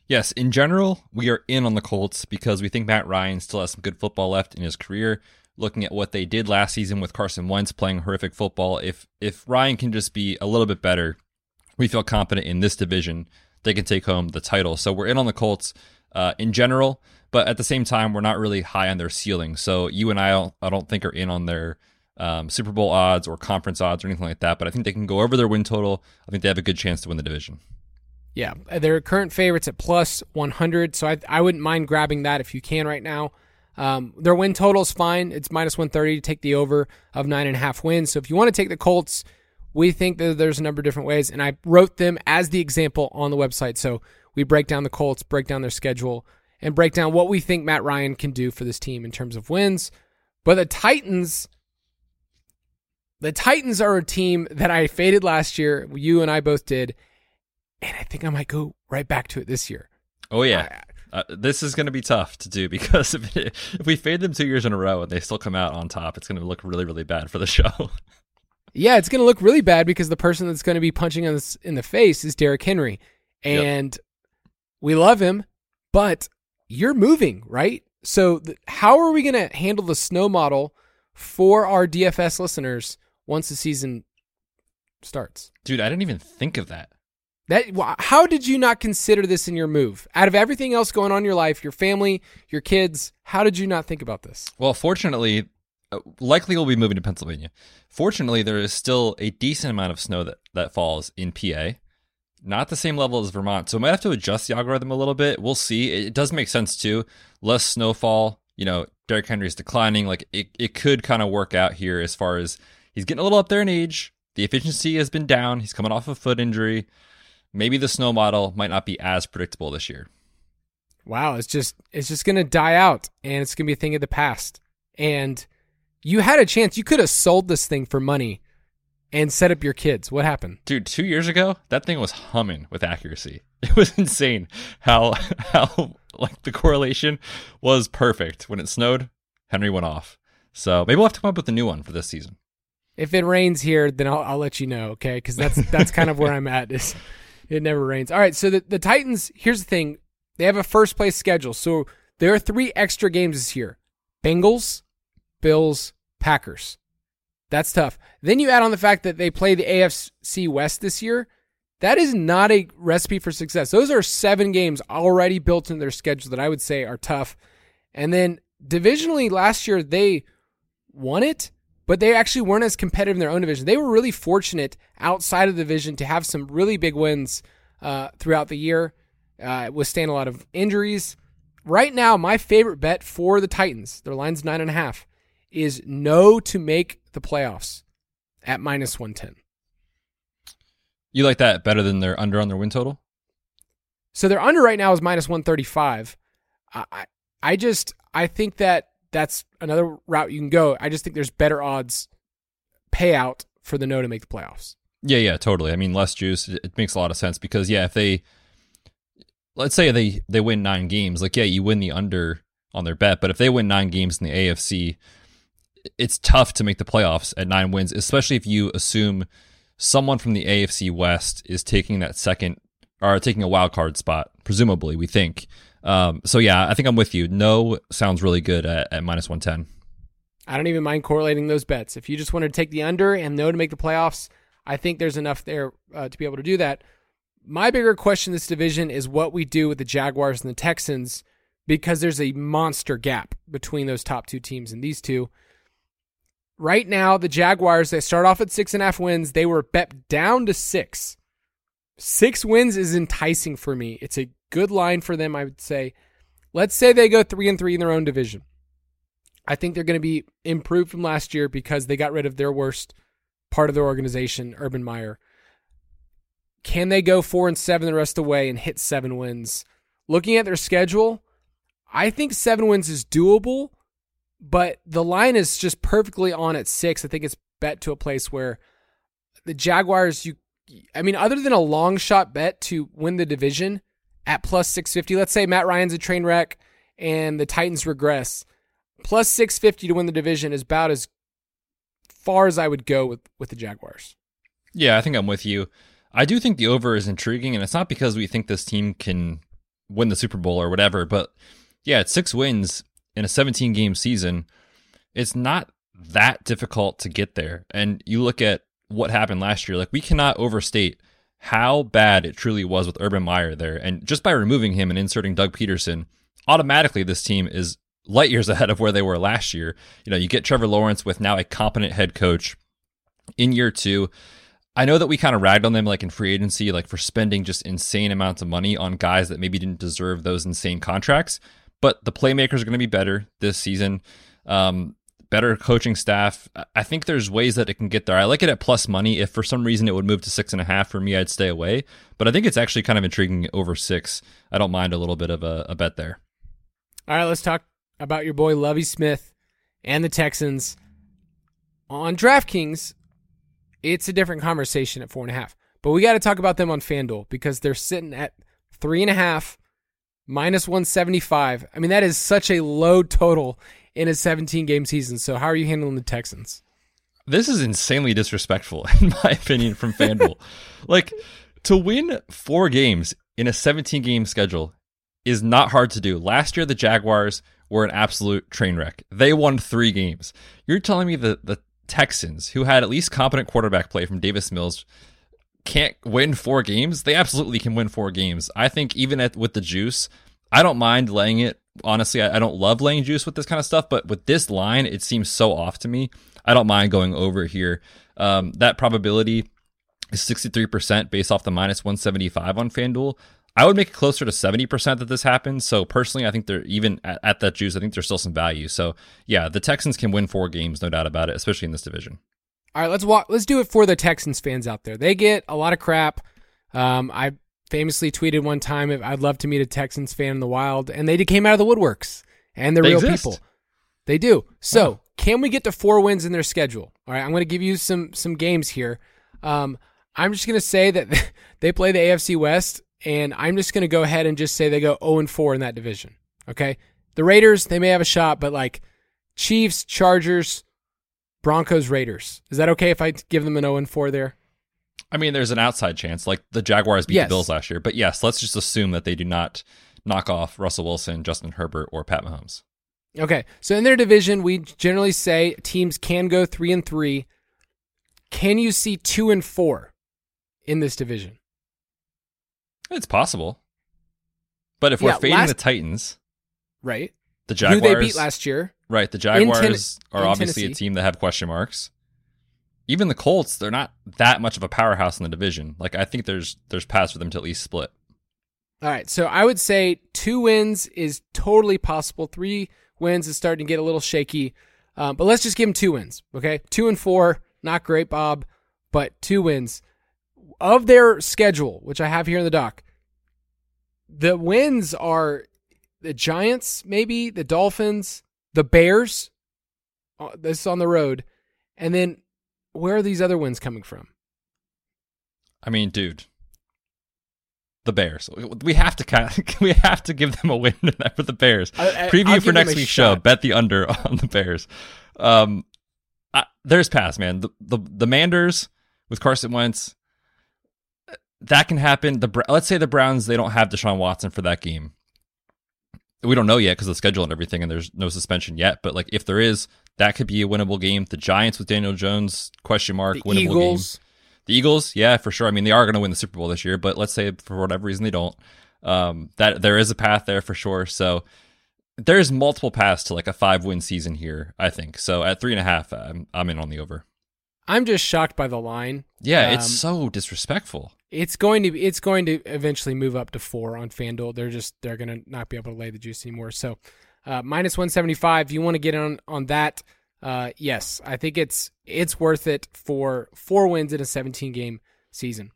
Yes, in general, we are in on the Colts because we think Matt Ryan still has some good football left in his career looking at what they did last season with Carson Wentz playing horrific football, if if Ryan can just be a little bit better, we feel confident in this division they can take home the title. So we're in on the Colts uh, in general, but at the same time, we're not really high on their ceiling. So you and I, don't, I don't think are in on their um, Super Bowl odds or conference odds or anything like that. But I think they can go over their win total. I think they have a good chance to win the division. Yeah, they're current favorites at plus 100, so I, I wouldn't mind grabbing that if you can right now. Um, their win total is fine. It's minus 130 to take the over of nine and a half wins. So if you want to take the Colts, we think that there's a number of different ways. And I wrote them as the example on the website. So we break down the Colts, break down their schedule, and break down what we think Matt Ryan can do for this team in terms of wins. But the Titans, the Titans are a team that I faded last year. You and I both did. And I think I might go right back to it this year. Oh, yeah. Uh, this is going to be tough to do because if, it, if we fade them two years in a row and they still come out on top, it's going to look really, really bad for the show. yeah, it's going to look really bad because the person that's going to be punching us in the face is Derrick Henry. And yep. we love him, but you're moving, right? So, th- how are we going to handle the snow model for our DFS listeners once the season starts? Dude, I didn't even think of that. That how did you not consider this in your move? Out of everything else going on in your life, your family, your kids, how did you not think about this? Well, fortunately, uh, likely we'll be moving to Pennsylvania. Fortunately, there is still a decent amount of snow that that falls in PA. not the same level as Vermont. So I might have to adjust the algorithm a little bit. We'll see. It does make sense too. Less snowfall, you know, Derrick Henry's declining. Like it, it could kind of work out here as far as he's getting a little up there in age. The efficiency has been down. He's coming off a foot injury. Maybe the snow model might not be as predictable this year. Wow, it's just it's just gonna die out and it's gonna be a thing of the past. And you had a chance. You could have sold this thing for money and set up your kids. What happened? Dude, two years ago, that thing was humming with accuracy. It was insane how how like the correlation was perfect. When it snowed, Henry went off. So maybe we'll have to come up with a new one for this season. If it rains here, then I'll, I'll let you know, okay? Because that's that's kind of where I'm at. Is it never rains. All right, so the, the Titans. Here's the thing: they have a first place schedule, so there are three extra games this year: Bengals, Bills, Packers. That's tough. Then you add on the fact that they play the AFC West this year. That is not a recipe for success. Those are seven games already built in their schedule that I would say are tough. And then divisionally last year they won it, but they actually weren't as competitive in their own division. They were really fortunate outside of the division to have some really big wins uh, throughout the year, uh, withstand a lot of injuries. Right now, my favorite bet for the Titans, their line's nine and a half, is no to make the playoffs at minus 110. You like that better than their under on their win total? So their under right now is minus 135. I, I, I just, I think that that's another route you can go. I just think there's better odds payout for the no to make the playoffs. Yeah, yeah, totally. I mean, less juice, it makes a lot of sense because yeah, if they let's say they they win 9 games, like yeah, you win the under on their bet, but if they win 9 games in the AFC, it's tough to make the playoffs at 9 wins, especially if you assume someone from the AFC West is taking that second or taking a wild card spot, presumably, we think. Um, so yeah, I think I'm with you. No sounds really good at, at minus 110. I don't even mind correlating those bets. If you just want to take the under and no to make the playoffs, I think there's enough there uh, to be able to do that. My bigger question this division is what we do with the Jaguars and the Texans because there's a monster gap between those top two teams and these two. Right now, the Jaguars, they start off at six and a half wins. They were bet down to six. Six wins is enticing for me. It's a good line for them, I would say. Let's say they go three and three in their own division. I think they're going to be improved from last year because they got rid of their worst part of their organization, Urban Meyer. Can they go four and seven the rest of the way and hit seven wins? Looking at their schedule, I think seven wins is doable, but the line is just perfectly on at six. I think it's bet to a place where the Jaguars, you, I mean, other than a long shot bet to win the division at plus 650, let's say Matt Ryan's a train wreck and the Titans regress, plus 650 to win the division is about as far as I would go with, with the Jaguars. Yeah, I think I'm with you. I do think the over is intriguing, and it's not because we think this team can win the Super Bowl or whatever, but yeah, it's six wins in a 17 game season. It's not that difficult to get there. And you look at what happened last year, like we cannot overstate how bad it truly was with Urban Meyer there. And just by removing him and inserting Doug Pederson, automatically this team is light years ahead of where they were last year. You know, you get Trevor Lawrence with now a competent head coach in year two. I know that we kind of ragged on them like in free agency, like for spending just insane amounts of money on guys that maybe didn't deserve those insane contracts. But the playmakers are going to be better this season. Um, better coaching staff. I think there's ways that it can get there. I like it at plus money. If for some reason it would move to six and a half for me, I'd stay away. But I think it's actually kind of intriguing over six. I don't mind a little bit of a, a bet there. All right, let's talk about your boy Lovie Smith and the Texans. On DraftKings, it's a different conversation at four and a half. But we got to talk about them on FanDuel because they're sitting at three and a half, minus 175. I mean, that is such a low total in a 17 game season. So, how are you handling the Texans? This is insanely disrespectful, in my opinion, from FanDuel. like, to win four games in a 17 game schedule is not hard to do. Last year, the Jaguars were an absolute train wreck. They won three games. You're telling me that the Texans, who had at least competent quarterback play from Davis Mills, can't win four games? They absolutely can win four games. I think even at with the juice, I don't mind laying it. Honestly, I, I don't love laying juice with this kind of stuff, but with this line, it seems so off to me. I don't mind going over here. Um, that probability is 63% based off the minus 175 on FanDuel. I would make it closer to 70% that this happens. So personally, I think they're even at, at that juice, I think there's still some value. So yeah, the Texans can win four games, no doubt about it, especially in this division. All right, let's walk. Let's do it for the Texans fans out there. They get a lot of crap. Um, I famously tweeted one time, "I'd love to meet a Texans fan in the wild," and they came out of the woodworks, and they're They real exist. people. They do. So, can we get to four wins in their schedule? All right, I'm going to give you some some games here. Um, I'm just going to say that they play the AFC West, and I'm just going to go ahead and just say they go 0 and 4 in that division. Okay, the Raiders they may have a shot, but like Chiefs, Chargers, Broncos, Raiders. Is that okay if I give them an 0 and 4 there? I mean, there's an outside chance, like the Jaguars beat Yes. the Bills last year. But yes, let's just assume that they do not knock off Russell Wilson, Justin Herbert, or Pat Mahomes. Okay, so in their division, we generally say teams can go three and three. Can you see two and four in this division? It's possible. But if Yeah, we're fading last- the Titans, Right? the Jaguars, Who they beat last year? right? The Jaguars Ten- are obviously a team that have question marks. Even the Colts, they're not that much of a powerhouse in the division. Like I think there's there's paths for them to at least split. All right, so I would say two wins is totally possible. Three wins is starting to get a little shaky, um, but let's just give them two wins. Okay, two and four, not great, Bob, but two wins of their schedule, which I have here in the doc. The wins are the Giants, maybe the Dolphins, the Bears. Uh, This is on the road, and then where are these other wins coming from? I mean, dude, the Bears. We have to kind of, we have to give them a win for the Bears. I- I- I'll Preview for next week's show. Bet the under on the Bears. Um, I, there's pass, man. The, the the Manders with Carson Wentz. That can happen. The let's say the Browns they don't have Deshaun Watson for that game. We don't know yet because of the schedule and everything, and there's no suspension yet. But like, if there is, that could be a winnable game. The Giants with Daniel Jones question mark The winnable game. The Eagles, yeah, for sure. I mean, they are going to win the Super Bowl this year, but let's say for whatever reason they don't. Um, that there is a path there for sure. So there's multiple paths to like a five win season here. I think so. At three and a half, I'm I'm in on the over. I'm just shocked by the line. Yeah, it's Um, so disrespectful. It's going to it's going to eventually move up to four on FanDuel. They're just they're going to not be able to lay the juice anymore. So uh, minus one seventy five. If you want to get on on that, uh, yes, I think it's it's worth it for four wins in a seventeen game season.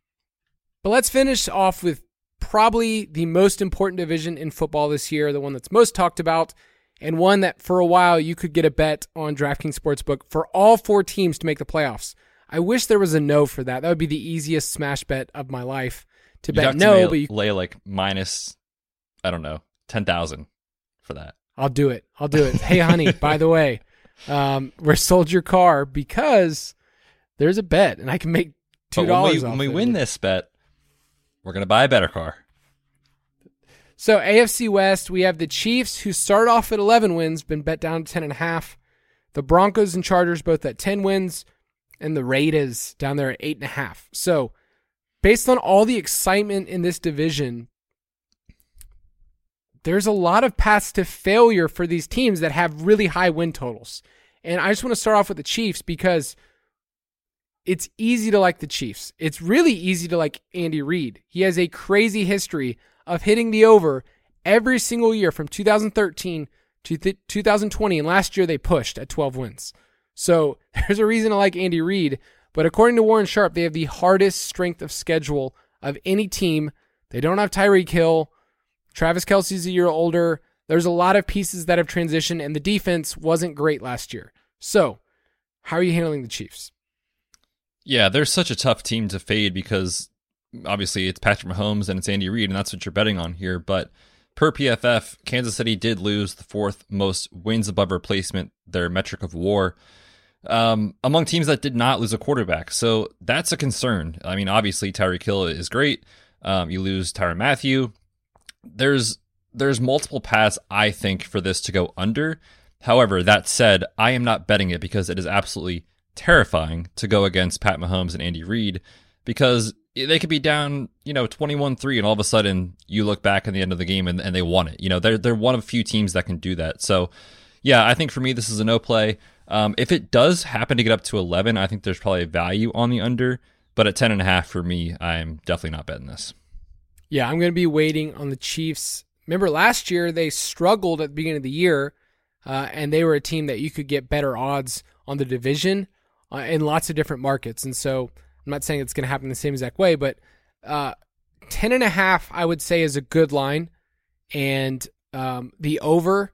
But let's finish off with probably the most important division in football this year, the one that's most talked about, and one that for a while you could get a bet on DraftKings Sportsbook for all four teams to make the playoffs. I wish there was a no for that. That would be the easiest smash bet of my life to You'd bet to no, lay, but you, lay like minus, I don't know, ten thousand for that. I'll do it. I'll do it. Hey, honey, by the way, um, we sold your car because there's a bet, and I can make two But when dollars we, when we win this bet, we're gonna buy a better car. So AFC West, we have the Chiefs who start off at 11 wins, been bet down to 10 and a half. The Broncos and Chargers both at 10 wins, and the Raiders down there at eight and a half. So, based on all the excitement in this division, there's a lot of paths to failure for these teams that have really high win totals. And I just want to start off with the Chiefs because it's easy to like the Chiefs. It's really easy to like Andy Reid. He has a crazy history of hitting the over every single year from 2013 to th- 2020. And last year they pushed at 12 wins. So there's a reason to like Andy Reid. But according to Warren Sharp, they have the hardest strength of schedule of any team. They don't have Tyreek Hill. Travis Kelce's a year older. There's a lot of pieces that have transitioned, and the defense wasn't great last year. So, how are you handling the Chiefs? Yeah, they're such a tough team to fade because obviously it's Patrick Mahomes and it's Andy Reid, and that's what you're betting on here. But per PFF, Kansas City did lose the fourth most wins above replacement, their metric of war, um, among teams that did not lose a quarterback. So that's a concern. I mean, obviously Tyreek Hill is great. Um, you lose Tyrann Mathieu. There's there's multiple paths I think for this to go under. However, that said, I am not betting it because it is absolutely terrifying to go against Pat Mahomes and Andy Reid because they could be down, you know, 21-3 and all of a sudden you look back at the end of the game and, and they won it. You know, they're they're one of few teams that can do that. So, yeah, I think for me this is a no play. Um, if it does happen to get up to 11, I think there's probably value on the under. But at ten and a half for me, I'm definitely not betting this. Yeah, I'm going to be waiting on the Chiefs. Remember last year they struggled at the beginning of the year, uh, and they were a team that you could get better odds on the division uh, in lots of different markets. And so I'm not saying it's going to happen the same exact way, but uh, 10 and a half, I would say, is a good line. And um, the over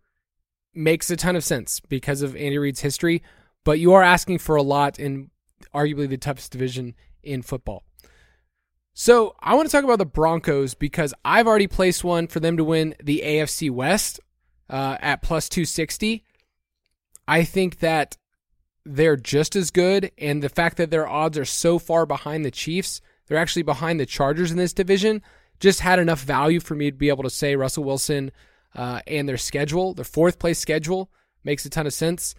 makes a ton of sense because of Andy Reid's history. But you are asking for a lot in arguably the toughest division in football. So I want to talk about the Broncos because I've already placed one for them to win the AFC West uh, at plus 260. I think that they're just as good, and the fact that their odds are so far behind the Chiefs, they're actually behind the Chargers in this division, just had enough value for me to be able to say Russell Wilson uh, and their schedule, their fourth place schedule, makes a ton of sense.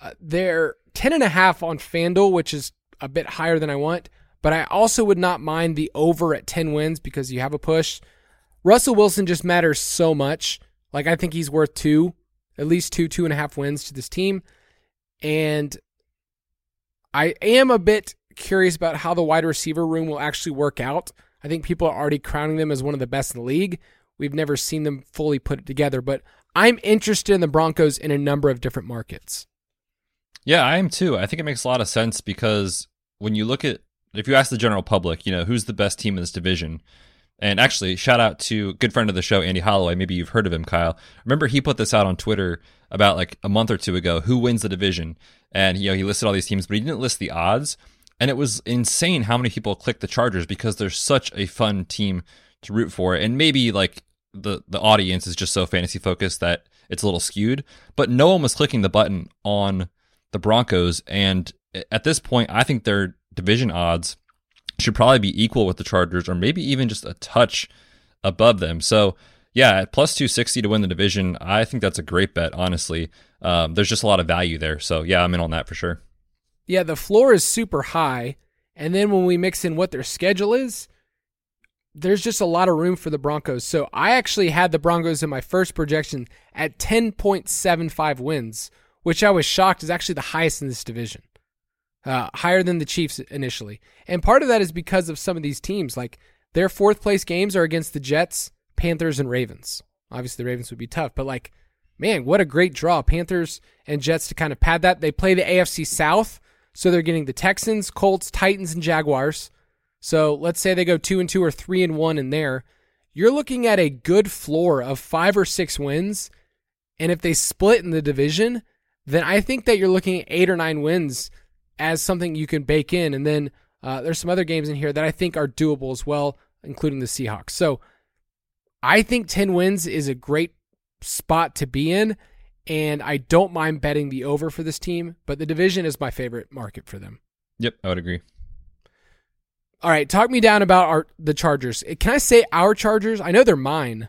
Uh, they're 10 and a half on FanDuel, which is a bit higher than I want, but I also would not mind the over at 10 wins because you have a push. Russell Wilson just matters so much. Like, I think he's worth two, at least two, two and a half wins to this team. And I am a bit curious about how the wide receiver room will actually work out. I think people are already crowning them as one of the best in the league. We've never seen them fully put it together, but I'm interested in the Broncos in a number of different markets. Yeah, I am too. I think it makes a lot of sense because when you look at, if you ask the general public, you know, who's the best team in this division? And actually, shout out to good friend of the show, Andy Holloway. Maybe you've heard of him, Kyle. Remember, he put this out on Twitter about like a month or two ago. Who wins the division? And you know, he listed all these teams, but he didn't list the odds. And it was insane how many people clicked the Chargers because they're such a fun team to root for. it, And maybe like the the audience is just so fantasy focused that it's a little skewed. But no one was clicking the button on the Broncos. And at this point, I think their division odds should probably be equal with the Chargers or maybe even just a touch above them. So, yeah, at plus 260 to win the division, I think that's a great bet, honestly. Um, there's just a lot of value there. So, yeah, I'm in on that for sure. Yeah, the floor is super high. And then when we mix in what their schedule is, there's just a lot of room for the Broncos. So I actually had the Broncos in my first projection at 10.75 wins, which I was shocked is actually the highest in this division uh, higher than the Chiefs initially. And part of that is because of some of these teams. Like their fourth place games are against the Jets, Panthers, and Ravens. Obviously, the Ravens would be tough, but like, man, what a great draw. Panthers and Jets to kind of pad that. They play the AFC South, so they're getting the Texans, Colts, Titans, and Jaguars. So let's say they go two and two or three and one in there. You're looking at a good floor of five or six wins. And if they split in the division, then I think that you're looking at eight or nine wins as something you can bake in. And then uh, there's some other games in here that I think are doable as well, including the Seahawks. So I think 10 wins is a great spot to be in. And I don't mind betting the over for this team, but the division is my favorite market for them. Yep, I would agree. All right, talk me down about our the Chargers. Eh, can I say our Chargers? I know they're mine.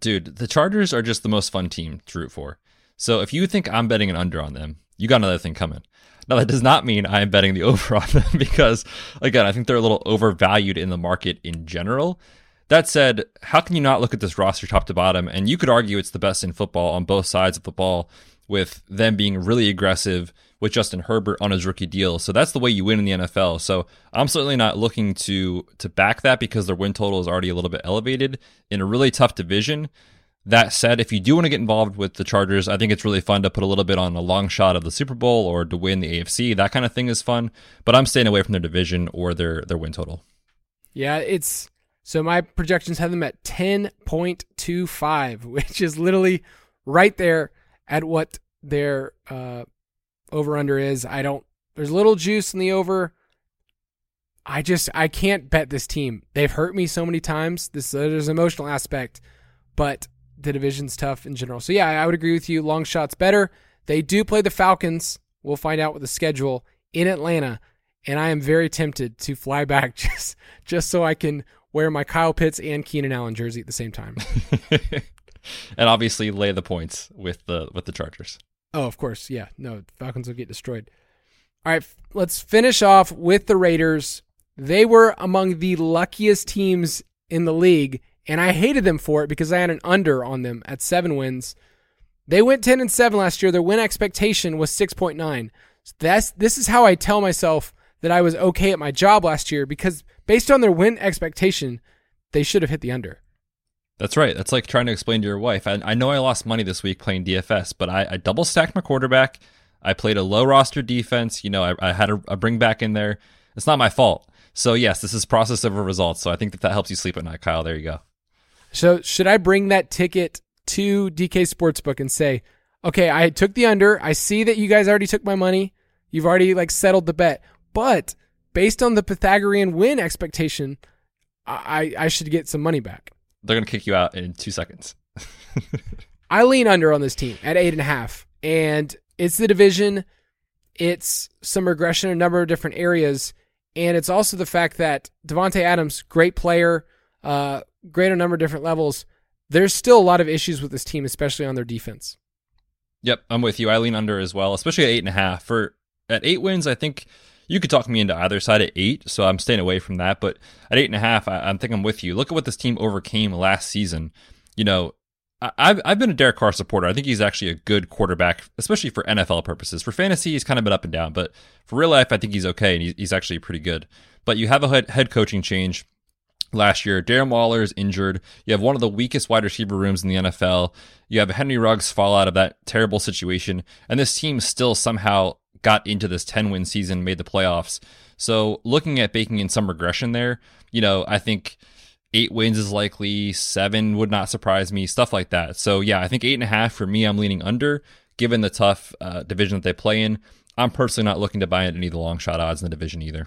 Dude, the Chargers are just the most fun team to root for. So if you think I'm betting an under on them, you got another thing coming. Now, that does not mean I am betting the over on them because, again, I think they're a little overvalued in the market in general. That said, how can you not look at this roster top to bottom? And you could argue it's the best in football on both sides of the ball, with them being really aggressive with Justin Herbert on his rookie deal. So that's the way you win in the NFL. So I'm certainly not looking to to back that because their win total is already a little bit elevated in a really tough division. That said, if you do want to get involved with the Chargers, I think it's really fun to put a little bit on a long shot of the Super Bowl or to win the AFC. That kind of thing is fun, but I'm staying away from their division or their their win total. Yeah, it's so my projections have them at 10.25, which is literally right there at what their uh, over under is. I don't there's little juice in the over. I just I can't bet this team. They've hurt me so many times. This uh, there's an emotional aspect, but the division's tough in general. So yeah, I would agree with you. Long shots better. They do play the Falcons. We'll find out with the schedule in Atlanta, and I am very tempted to fly back just just so I can wear my Kyle Pitts and Keenan Allen jersey at the same time. and obviously lay the points with the with the Chargers. Oh, of course, yeah. No, Falcons will get destroyed. All right, let's finish off with the Raiders. They were among the luckiest teams in the league and I hated them for it because I had an under on them at seven wins. They went 10 and 7 last year. Their win expectation was 6.9. So that's this is how I tell myself that I was okay at my job last year because based on their win expectation, they should have hit the under. That's right. That's like trying to explain to your wife. I, I know I lost money this week playing DFS, but I, I double stacked my quarterback. I played a low roster defense. You know, I, I had a, a bring back in there. It's not my fault. So yes, this is process over results. So I think that that helps you sleep at night, Kyle. There you go. So should I bring that ticket to DK Sportsbook and say, okay, I took the under. I see that you guys already took my money. You've already like settled the bet, but based on the Pythagorean win expectation, I, I should get some money back. They're gonna kick you out in two seconds. I lean under on this team at eight and a half, and it's the division. It's some regression in a number of different areas, and it's also the fact that Davante Adams, great player, uh, great on a number of different levels. There's still a lot of issues with this team, especially on their defense. Yep, I'm with you. I lean under as well, especially at eight and a half. For at eight wins, I think you could talk me into either side at eight, so I'm staying away from that. But at eight and a half, I, I think I'm with you. Look at what this team overcame last season. You know, I've I've been a Derek Carr supporter. I think he's actually a good quarterback, especially for NFL purposes. For fantasy, he's kind of been up and down, but for real life, I think he's okay and he's, actually pretty good. But you have a head, head coaching change last year. Darren Waller is injured. You have one of the weakest wide receiver rooms in the NFL. You have Henry Ruggs fall out of that terrible situation, and this team still somehow got into this 10 win season, made the playoffs. So looking at baking in some regression there, you know, I think eight wins is likely, seven would not surprise me, stuff like that. So yeah, I think eight and a half for me, I'm leaning under, given the tough uh, division that they play in. I'm personally not looking to buy any of the long shot odds in the division either.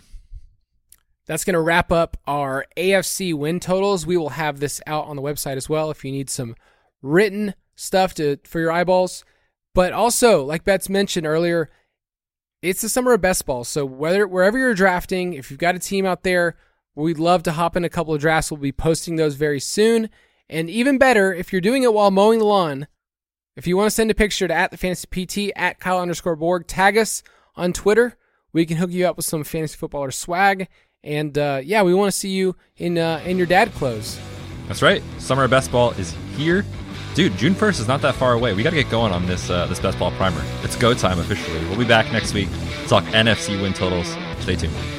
That's going to wrap up our AFC win totals. We will have this out on the website as well if you need some written stuff to for your eyeballs. But also, like Betts mentioned earlier, it's the summer of best ball. So whether wherever you're drafting, if you've got a team out there, we'd love to hop in a couple of drafts. We'll be posting those very soon. And even better, if you're doing it while mowing the lawn, if you want to send a picture to at the fantasy PT at Kyle underscore Borg, tag us on Twitter. We can hook you up with some fantasy footballer swag. And uh, yeah, we want to see you in uh, in your dad clothes. That's right. Summer of best ball is here. Dude, June 1st is not that far away. We got to get going on this uh, this best ball primer. It's go time officially. We'll be back next week talk NFC win totals. Stay tuned.